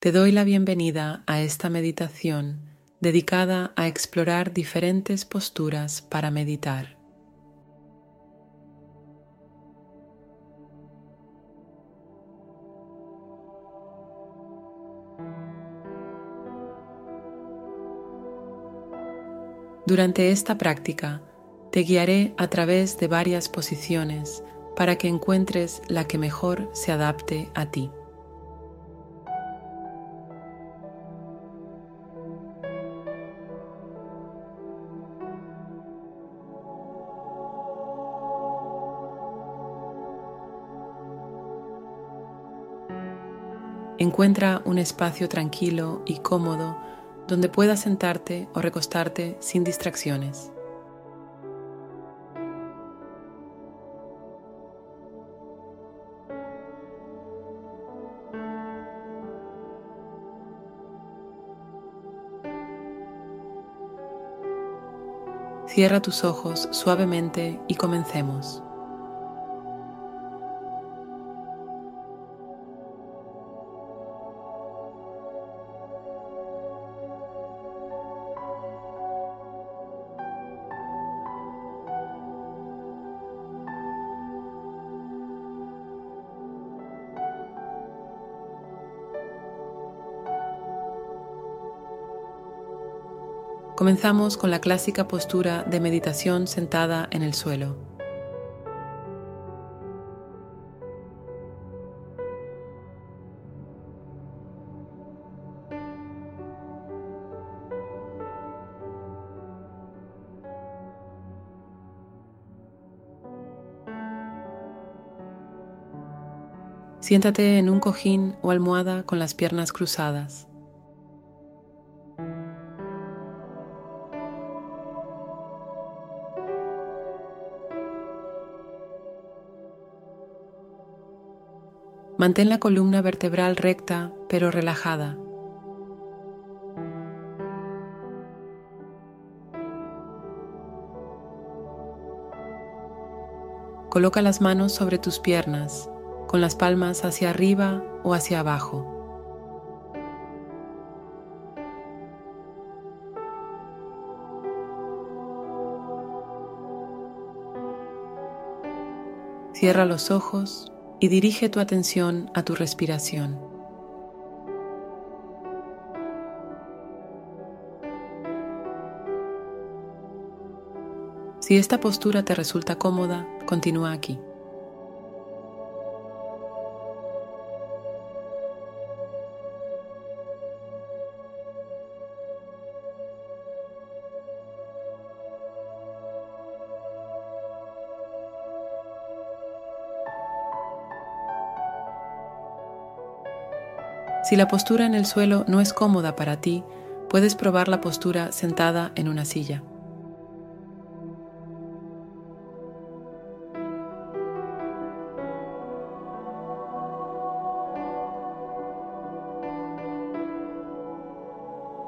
Te doy la bienvenida a esta meditación dedicada a explorar diferentes posturas para meditar. Durante esta práctica te guiaré a través de varias posiciones para que encuentres la que mejor se adapte a ti. Encuentra un espacio tranquilo y cómodo donde puedas sentarte o recostarte sin distracciones. Cierra tus ojos suavemente y comencemos. Comenzamos con la clásica postura de meditación sentada en el suelo. Siéntate en un cojín o almohada con las piernas cruzadas. Mantén la columna vertebral recta pero relajada. Coloca las manos sobre tus piernas, con las palmas hacia arriba o hacia abajo. Cierra los ojos y dirige tu atención a tu respiración. Si esta postura te resulta cómoda, continúa aquí. Si la postura en el suelo no es cómoda para ti, puedes probar la postura sentada en una silla.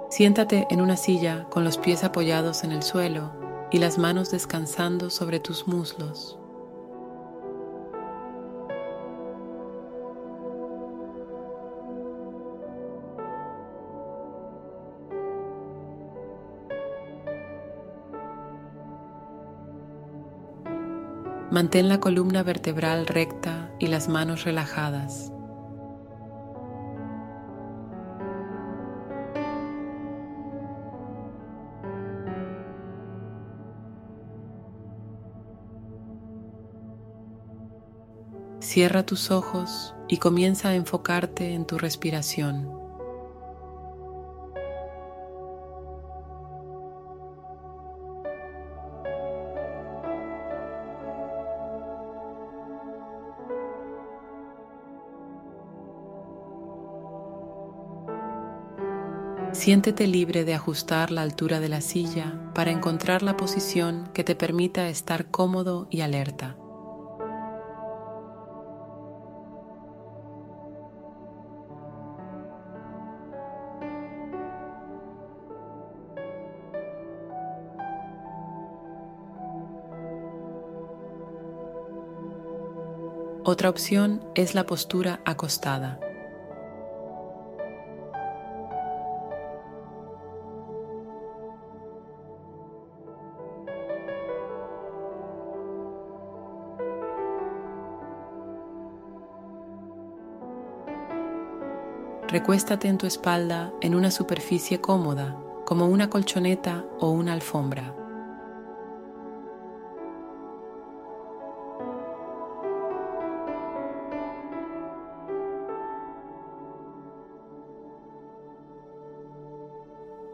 Siéntate en una silla con los pies apoyados en el suelo y las manos descansando sobre tus muslos. Mantén la columna vertebral recta y las manos relajadas. Cierra tus ojos y comienza a enfocarte en tu respiración. Siéntete libre de ajustar la altura de la silla para encontrar la posición que te permita estar cómodo y alerta. Otra opción es la postura acostada. Recuéstate en tu espalda en una superficie cómoda, como una colchoneta o una alfombra.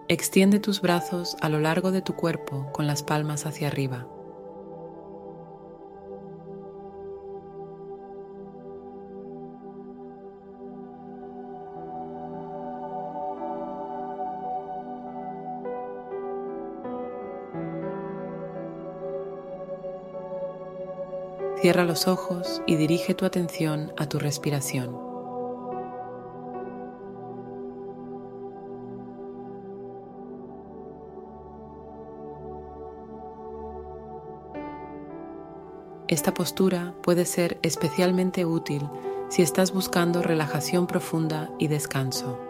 Extiende tus brazos a lo largo de tu cuerpo con las palmas hacia arriba. Cierra los ojos y dirige tu atención a tu respiración. Esta postura puede ser especialmente útil si estás buscando relajación profunda y descanso.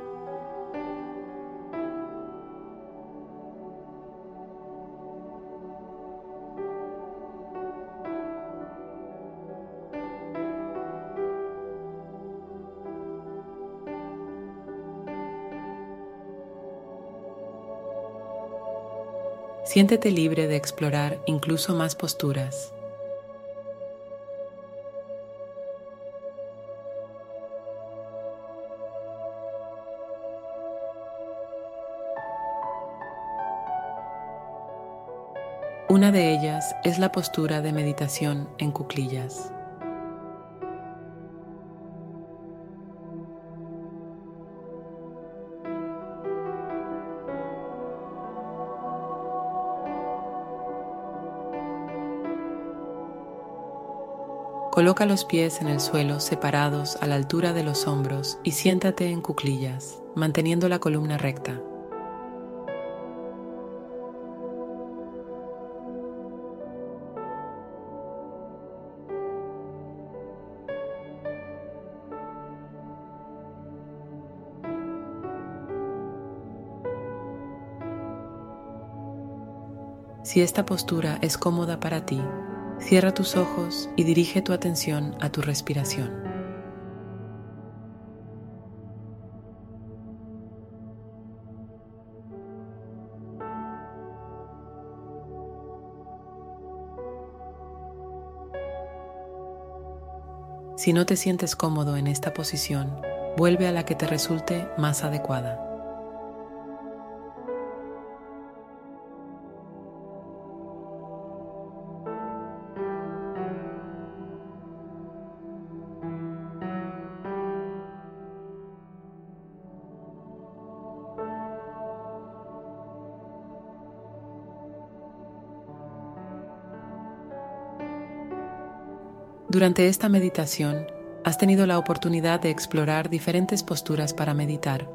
Siéntete libre de explorar incluso más posturas. Una de ellas es la postura de meditación en cuclillas. Coloca los pies en el suelo separados a la altura de los hombros y siéntate en cuclillas, manteniendo la columna recta. Si esta postura es cómoda para ti, cierra tus ojos y dirige tu atención a tu respiración. Si no te sientes cómodo en esta posición, vuelve a la que te resulte más adecuada. Durante esta meditación, has tenido la oportunidad de explorar diferentes posturas para meditar.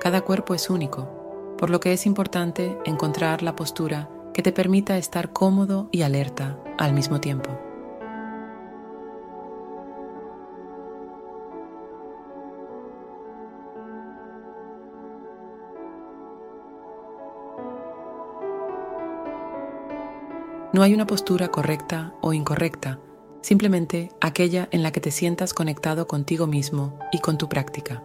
Cada cuerpo es único, por lo que es importante encontrar la postura que te permita estar cómodo y alerta al mismo tiempo. No hay una postura correcta o incorrecta, simplemente aquella en la que te sientas conectado contigo mismo y con tu práctica.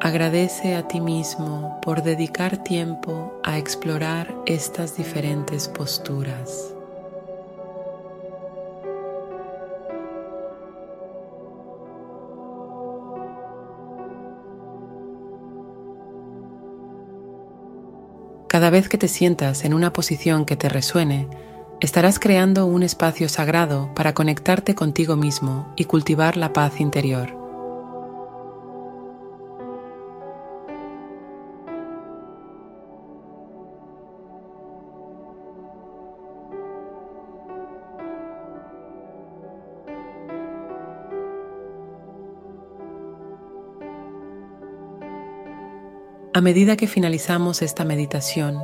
Agradece a ti mismo por dedicar tiempo a explorar estas diferentes posturas. Vez que te sientas en una posición que te resuene, estarás creando un espacio sagrado para conectarte contigo mismo y cultivar la paz interior. A medida que finalizamos esta meditación,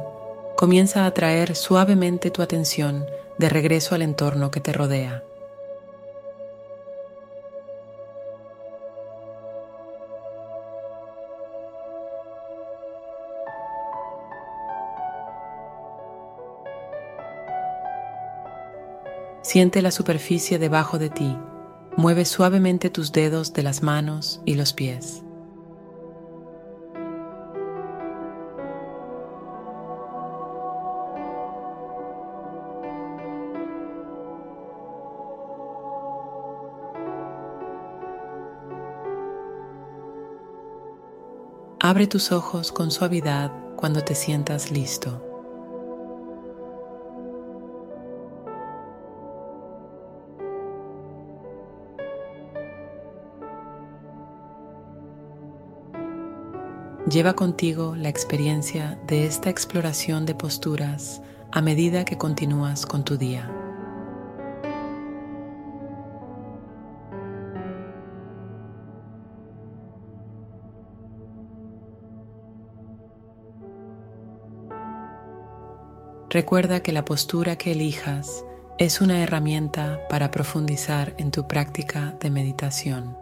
comienza a traer suavemente tu atención de regreso al entorno que te rodea. Siente la superficie debajo de ti. Mueve suavemente tus dedos de las manos y los pies. Abre tus ojos con suavidad cuando te sientas listo. Lleva contigo la experiencia de esta exploración de posturas a medida que continúas con tu día. Recuerda que la postura que elijas es una herramienta para profundizar en tu práctica de meditación.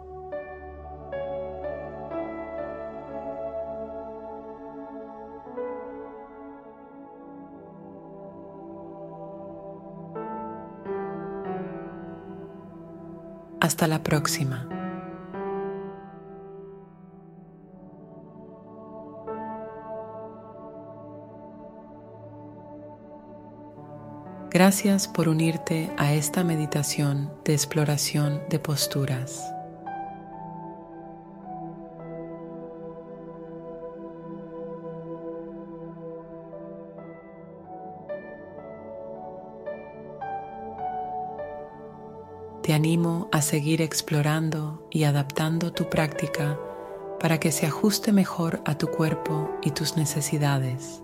Hasta la próxima. Gracias por unirte a esta meditación de exploración de posturas. Te animo a seguir explorando y adaptando tu práctica para que se ajuste mejor a tu cuerpo y tus necesidades.